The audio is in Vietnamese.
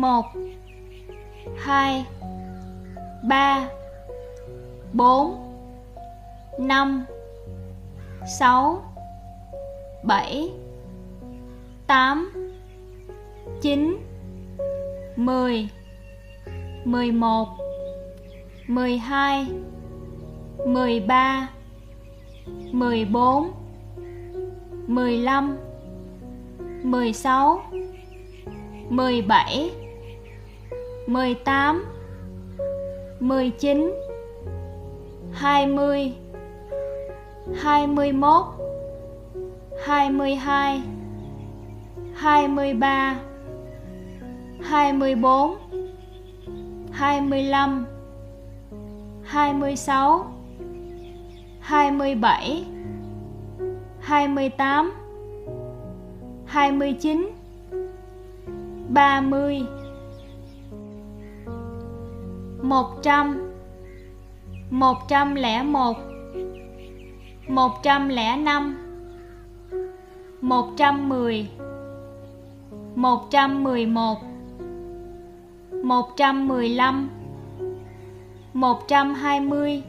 một, hai, ba, bốn, năm, sáu, bảy, tám, chín, mười mười một, mười hai, mười ba, mười 18 19 20 21 22 23 24 25 26 27 28 29 30 một trăm. Một trăm lẻ một. Một trăm lẻ năm. Một trăm mười. Một trăm mười một. Một trăm mười lăm. Một trăm hai mươi.